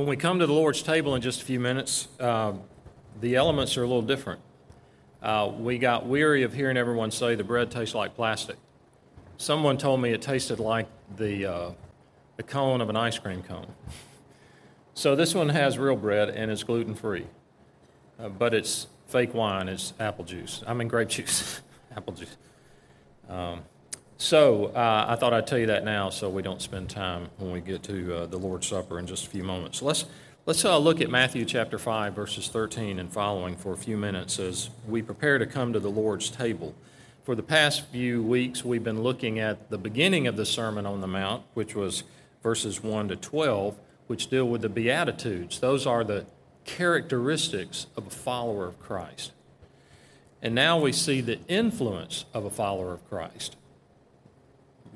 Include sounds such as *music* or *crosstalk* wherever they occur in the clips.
When we come to the Lord's table in just a few minutes, uh, the elements are a little different. Uh, we got weary of hearing everyone say the bread tastes like plastic. Someone told me it tasted like the, uh, the cone of an ice cream cone. So this one has real bread and it's gluten free, uh, but it's fake wine. It's apple juice. I mean grape juice, *laughs* apple juice. Um, so uh, I thought I'd tell you that now, so we don't spend time when we get to uh, the Lord's Supper in just a few moments. So let's let's uh, look at Matthew chapter five, verses thirteen and following for a few minutes as we prepare to come to the Lord's table. For the past few weeks, we've been looking at the beginning of the Sermon on the Mount, which was verses one to twelve, which deal with the Beatitudes. Those are the characteristics of a follower of Christ. And now we see the influence of a follower of Christ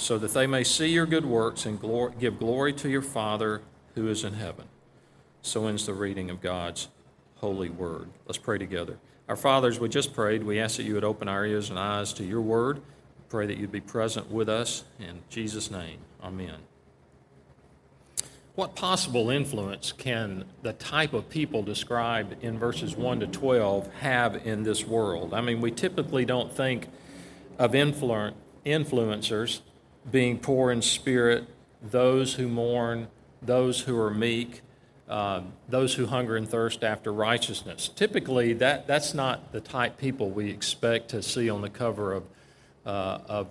so that they may see your good works and glor- give glory to your Father who is in heaven. So ends the reading of God's holy word. Let's pray together. Our fathers, we just prayed. We ask that you would open our ears and eyes to your word. Pray that you'd be present with us. In Jesus' name, amen. What possible influence can the type of people described in verses 1 to 12 have in this world? I mean, we typically don't think of influ- influencers being poor in spirit, those who mourn, those who are meek, uh, those who hunger and thirst after righteousness. Typically, that, that's not the type people we expect to see on the cover of, uh, of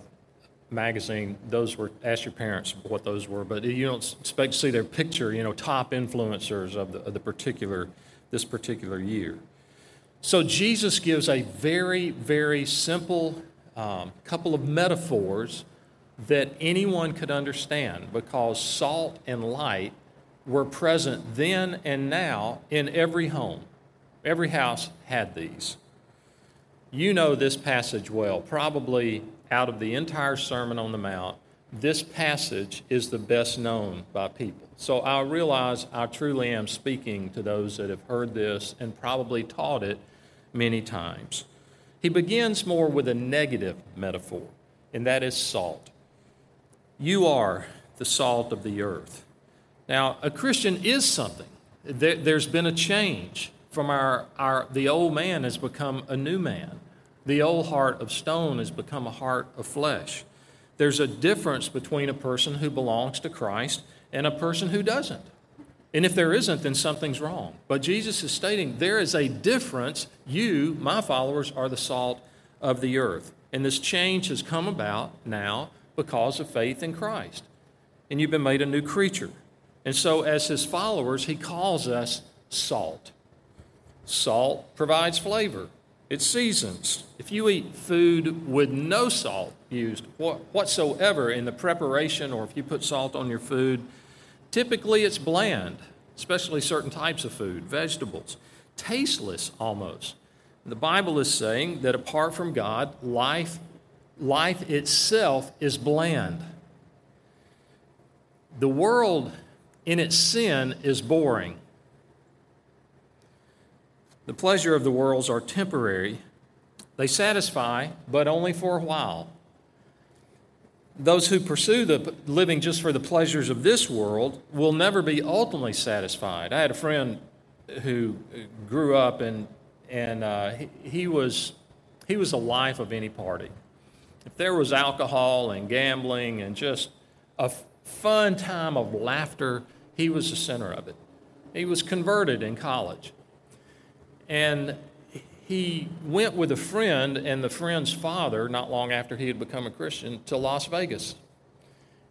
magazine. Those were, ask your parents what those were, but you don't expect to see their picture, you know, top influencers of the, of the particular, this particular year. So Jesus gives a very, very simple um, couple of metaphors that anyone could understand because salt and light were present then and now in every home. Every house had these. You know this passage well. Probably out of the entire Sermon on the Mount, this passage is the best known by people. So I realize I truly am speaking to those that have heard this and probably taught it many times. He begins more with a negative metaphor, and that is salt. You are the salt of the earth. Now, a Christian is something. There, has been a change from our, our, the old man has become a new man. The old heart of stone has become a heart of flesh. There's a difference between a person who belongs to Christ and a person who doesn't. And if there isn't, then something's wrong. But Jesus is stating there is a difference. You, my followers, are the salt of the earth. And this change has come about now because of faith in Christ. And you've been made a new creature. And so, as his followers, he calls us salt. Salt provides flavor, it seasons. If you eat food with no salt used whatsoever in the preparation, or if you put salt on your food, typically it's bland, especially certain types of food, vegetables, tasteless almost. The Bible is saying that apart from God, life life itself is bland. The world in its sin is boring. The pleasure of the worlds are temporary. They satisfy, but only for a while. Those who pursue the living just for the pleasures of this world will never be ultimately satisfied. I had a friend who grew up and and uh, he, he was he was a life of any party. If there was alcohol and gambling and just a fun time of laughter, he was the center of it. He was converted in college. And he went with a friend and the friend's father, not long after he had become a Christian, to Las Vegas.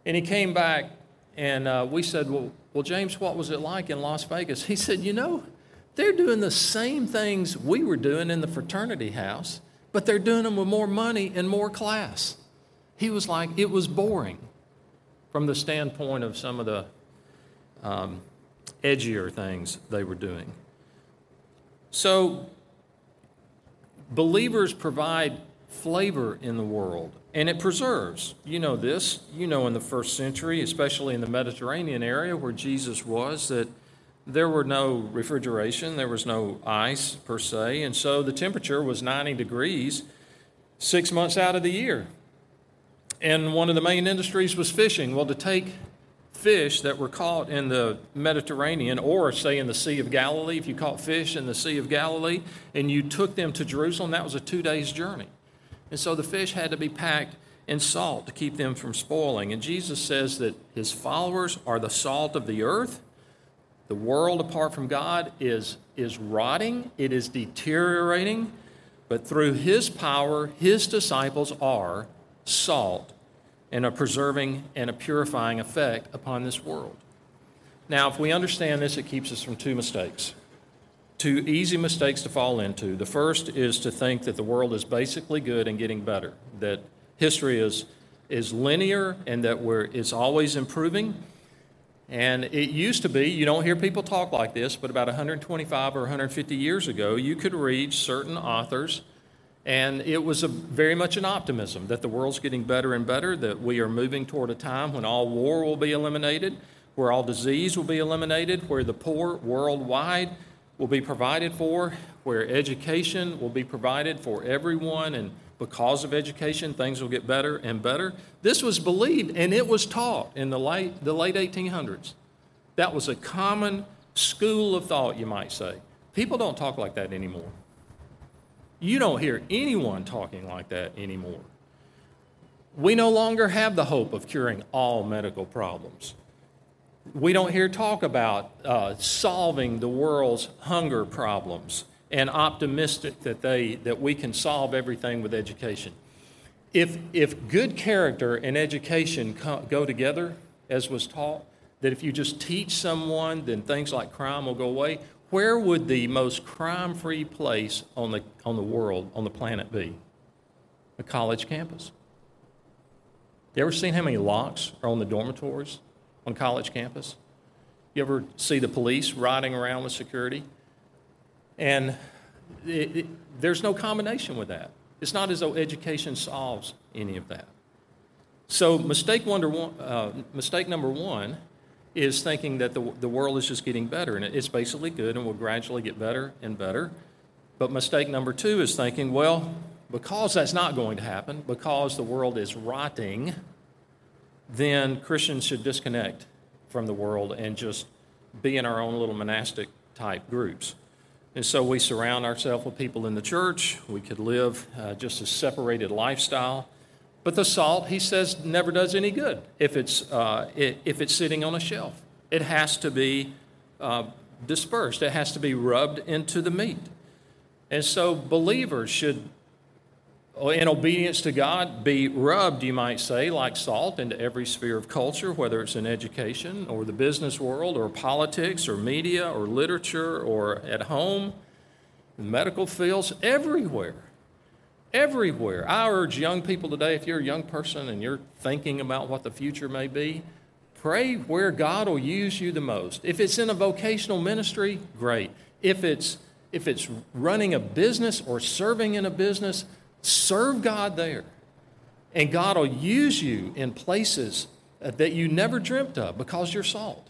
And he came back and uh, we said, well, well, James, what was it like in Las Vegas? He said, You know, they're doing the same things we were doing in the fraternity house but they're doing them with more money and more class. He was like, it was boring from the standpoint of some of the um, edgier things they were doing. So, believers provide flavor in the world and it preserves. You know this. You know in the first century, especially in the Mediterranean area where Jesus was, that there were no refrigeration, there was no ice per se, and so the temperature was 90 degrees six months out of the year. And one of the main industries was fishing. Well, to take fish that were caught in the Mediterranean or, say, in the Sea of Galilee, if you caught fish in the Sea of Galilee and you took them to Jerusalem, that was a two days journey. And so the fish had to be packed in salt to keep them from spoiling. And Jesus says that his followers are the salt of the earth. The world apart from God is, is rotting, it is deteriorating, but through his power, his disciples are salt and a preserving and a purifying effect upon this world. Now, if we understand this, it keeps us from two mistakes. Two easy mistakes to fall into. The first is to think that the world is basically good and getting better, that history is, is linear and that we're, it's always improving. And it used to be, you don't hear people talk like this, but about 125 or 150 years ago, you could read certain authors and it was very much an optimism that the world's getting better and better, that we are moving toward a time when all war will be eliminated, where all disease will be eliminated, where the poor worldwide will be provided for, where education will be provided for everyone, and because of education, things will get better and better. This was believed and it was taught in the late, the late 1800s. That was a common school of thought, you might say. People don't talk like that anymore. You don't hear anyone talking like that anymore. We no longer have the hope of curing all medical problems. We don't hear talk about uh, solving the world's hunger problems and optimistic that, they, that we can solve everything with education. If, if good character and education co- go together, as was taught, that if you just teach someone, then things like crime will go away, where would the most crime free place on the, on the world, on the planet be? A college campus. You ever seen how many locks are on the dormitories on college campus? You ever see the police riding around with security? And it, it, there's no combination with that. It's not as though education solves any of that. So, mistake, one, uh, mistake number one is thinking that the, the world is just getting better and it's basically good and will gradually get better and better. But mistake number two is thinking, well, because that's not going to happen, because the world is rotting, then Christians should disconnect from the world and just be in our own little monastic type groups. And so we surround ourselves with people in the church. We could live uh, just a separated lifestyle. But the salt, he says, never does any good if it's, uh, if it's sitting on a shelf. It has to be uh, dispersed, it has to be rubbed into the meat. And so believers should, in obedience to God, be rubbed, you might say, like salt into every sphere of culture, whether it's in education or the business world or politics or media or literature or at home, in medical fields, everywhere. Everywhere. I urge young people today, if you're a young person and you're thinking about what the future may be, pray where God will use you the most. If it's in a vocational ministry, great. If it's if it's running a business or serving in a business, serve God there. And God will use you in places that you never dreamt of because you're salt.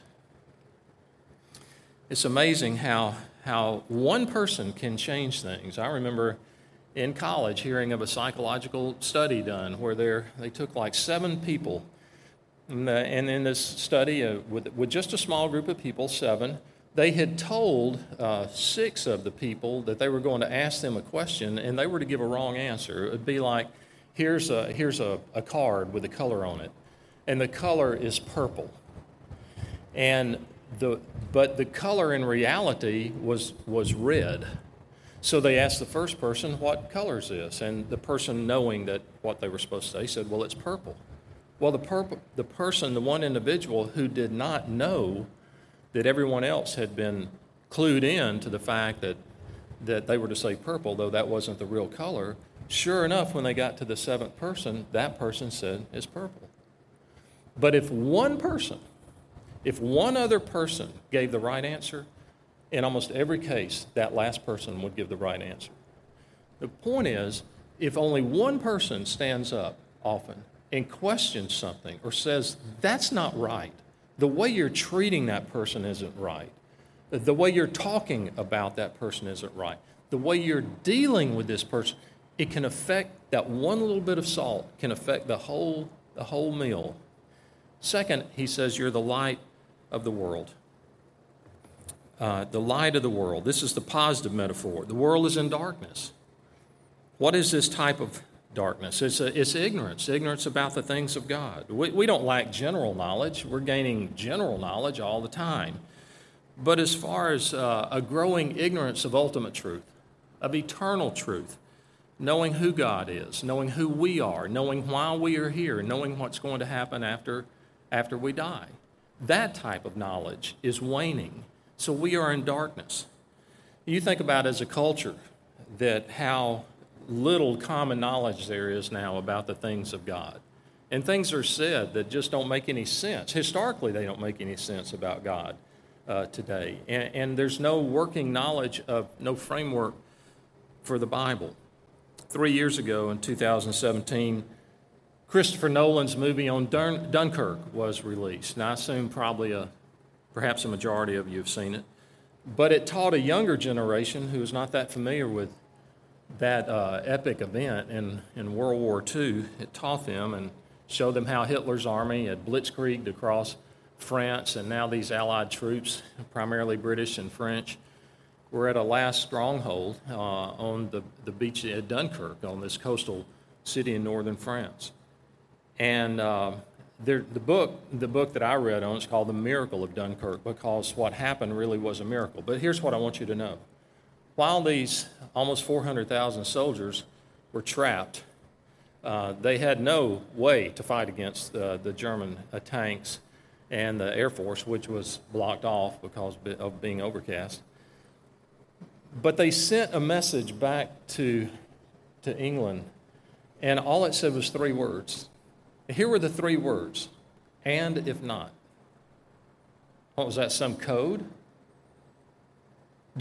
It's amazing how, how one person can change things. I remember in college hearing of a psychological study done where they took like seven people. And, in this study, uh, with, with just a small group of people, seven, they had told uh, six of the people that they were going to ask them a question and they were to give a wrong answer. It would be like, here's a, here's a, a card with a color on it, and the color is purple. And the, but the color in reality was, was red. So they asked the first person, What color is this? And the person, knowing that what they were supposed to say, said, Well, it's purple. Well, the, purple, the person, the one individual who did not know that everyone else had been clued in to the fact that, that they were to say purple, though that wasn't the real color, sure enough, when they got to the seventh person, that person said it's purple. But if one person If one other person gave the right answer, in almost every case, that last person would give the right answer. The point is, if only one person stands up often and questions something or says, that's not right, the way you're treating that person isn't right, the way you're talking about that person isn't right, the way you're dealing with this person, it can affect that one little bit of salt can affect the whole, the whole meal. Second, he says, you're the light of the world. Uh, the light of the world. This is the positive metaphor. The world is in darkness. What is this type of darkness? It's, a, it's ignorance, ignorance about the things of God. We, we don't lack general knowledge, we're gaining general knowledge all the time. But as far as uh, a growing ignorance of ultimate truth, of eternal truth, knowing who God is, knowing who we are, knowing why we are here, knowing what's going to happen after, after we die. That type of knowledge is waning. So we are in darkness. You think about as a culture that how little common knowledge there is now about the things of God. And things are said that just don't make any sense. Historically, they don't make any sense about God uh, today. And, and there's no working knowledge of, no framework for the Bible. Three years ago in 2017, Christopher Nolan's movie on Dun- Dunkirk was released. And I assume probably a, perhaps a majority of you have seen it. But it taught a younger generation who is not that familiar with that uh, epic event in, in World War II, it taught them and showed them how Hitler's army had blitzkrieged across France, and now these Allied troops, primarily British and French, were at a last stronghold uh, on the, the beach at Dunkirk, on this coastal city in northern France. And uh, the book, the book that I read on, is called "The Miracle of Dunkirk" because what happened really was a miracle. But here's what I want you to know: while these almost 400,000 soldiers were trapped, uh, they had no way to fight against uh, the German uh, tanks and the Air Force, which was blocked off because of being overcast. But they sent a message back to, to England, and all it said was three words. Here were the three words and if not. What was that, some code?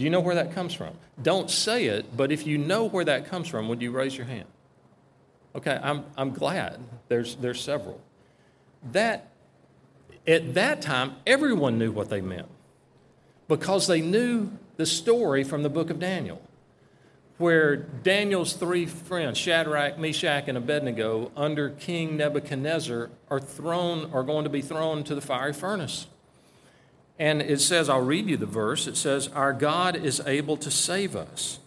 Do you know where that comes from? Don't say it, but if you know where that comes from, would you raise your hand? Okay, I'm, I'm glad. There's, there's several. That, at that time, everyone knew what they meant because they knew the story from the book of Daniel, where Daniel's three friends, Shadrach, Meshach, and Abednego, under King Nebuchadnezzar, are thrown, are going to be thrown to the fiery furnace. And it says, I'll read you the verse. It says, Our God is able to save us,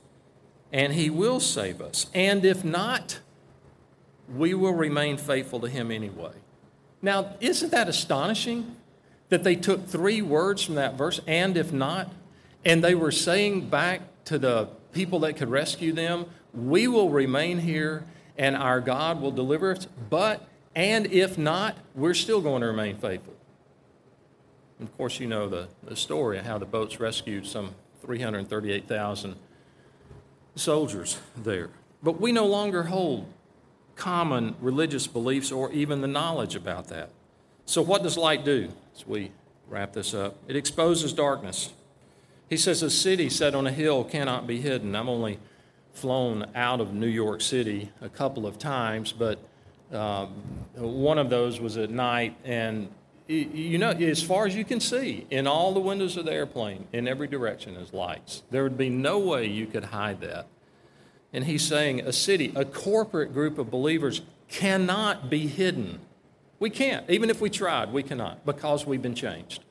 and He will save us. And if not, we will remain faithful to Him anyway. Now, isn't that astonishing that they took three words from that verse, and if not, and they were saying back to the people that could rescue them, We will remain here, and our God will deliver us. But, and if not, we're still going to remain faithful. Of course, you know the, the story of how the boats rescued some 338,000 soldiers there. But we no longer hold common religious beliefs or even the knowledge about that. So, what does light do as we wrap this up? It exposes darkness. He says, A city set on a hill cannot be hidden. I'm only flown out of New York City a couple of times, but um, one of those was at night, and you know, as far as you can see, in all the windows of the airplane, in every direction is lights. There would be no way you could hide that. And he's saying a city, a corporate group of believers cannot be hidden. We can't. Even if we tried, we cannot because we've been changed.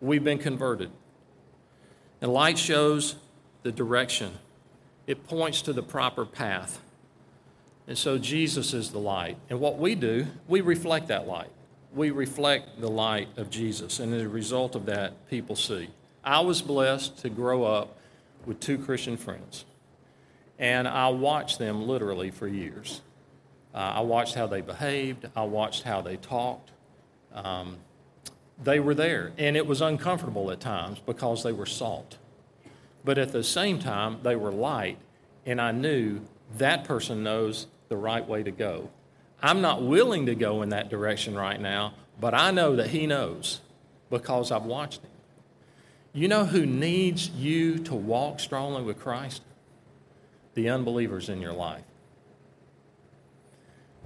We've been converted. And light shows the direction, it points to the proper path. And so Jesus is the light. And what we do, we reflect that light we reflect the light of Jesus, and as a result of that, people see. I was blessed to grow up with two Christian friends, and I watched them literally for years. Uh, I watched how they behaved, I watched how they talked. Um, they were there, and it was uncomfortable at times because they were salt. But at the same time, they were light, and I knew that person knows the right way to go. I'm not willing to go in that direction right now, but I know that He knows because I've watched Him. You know who needs you to walk strongly with Christ? The unbelievers in your life.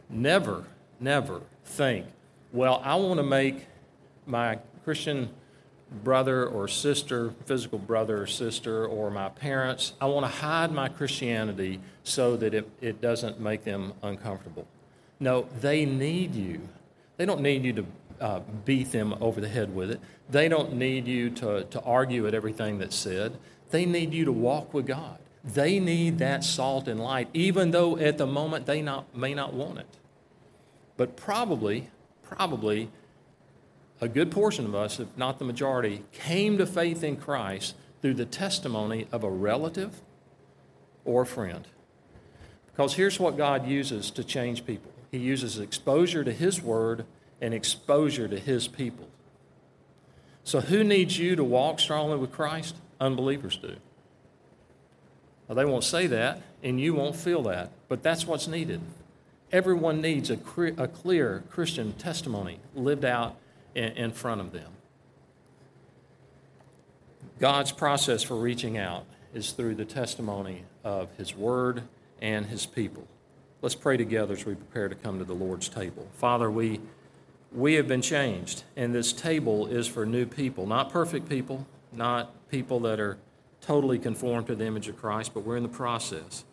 Never, never think, well, I want to make my Christian brother or sister, physical brother or sister, or my parents, I want to hide my Christianity so that it, it doesn't make them uncomfortable. No, they need you. They don't need you to uh, beat them over the head with it. They don't need you to, to argue at everything that's said. They need you to walk with God. They need that salt and light, even though at the moment they not, may not want it. But probably, probably, a good portion of us, if not the majority, came to faith in Christ through the testimony of a relative or a friend. Because here's what God uses to change people He uses exposure to His Word and exposure to His people. So, who needs you to walk strongly with Christ? Unbelievers do. Well, they won't say that, and you won't feel that, but that's what's needed. Everyone needs a, a clear Christian testimony lived out in, in front of them. God's process for reaching out is through the testimony of His Word and His people. Let's pray together as we prepare to come to the Lord's table. Father, we, we have been changed, and this table is for new people, not perfect people, not people that are totally conformed to the image of Christ, but we're in the process.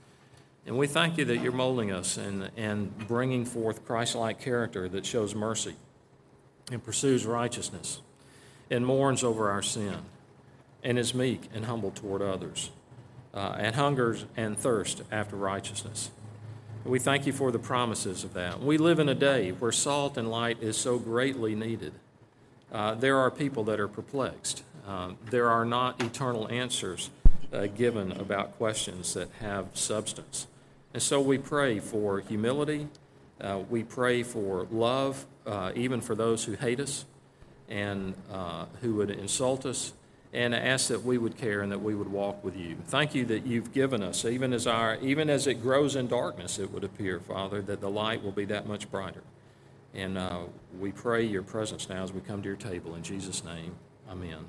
And we thank you that you're molding us and, and bringing forth Christ like character that shows mercy and pursues righteousness and mourns over our sin and is meek and humble toward others uh, and hungers and thirsts after righteousness. We thank you for the promises of that. We live in a day where salt and light is so greatly needed. Uh, there are people that are perplexed. Uh, there are not eternal answers uh, given about questions that have substance. And so we pray for humility uh, we pray for love, uh, even for those who hate us and uh, who would insult us, and ask that we would care and that we would walk with you. Thank you that you've given us, even as our, even as it grows in darkness, it would appear, Father, that the light will be that much brighter. And uh, we pray your presence now as we come to your table. In Jesus' name, amen.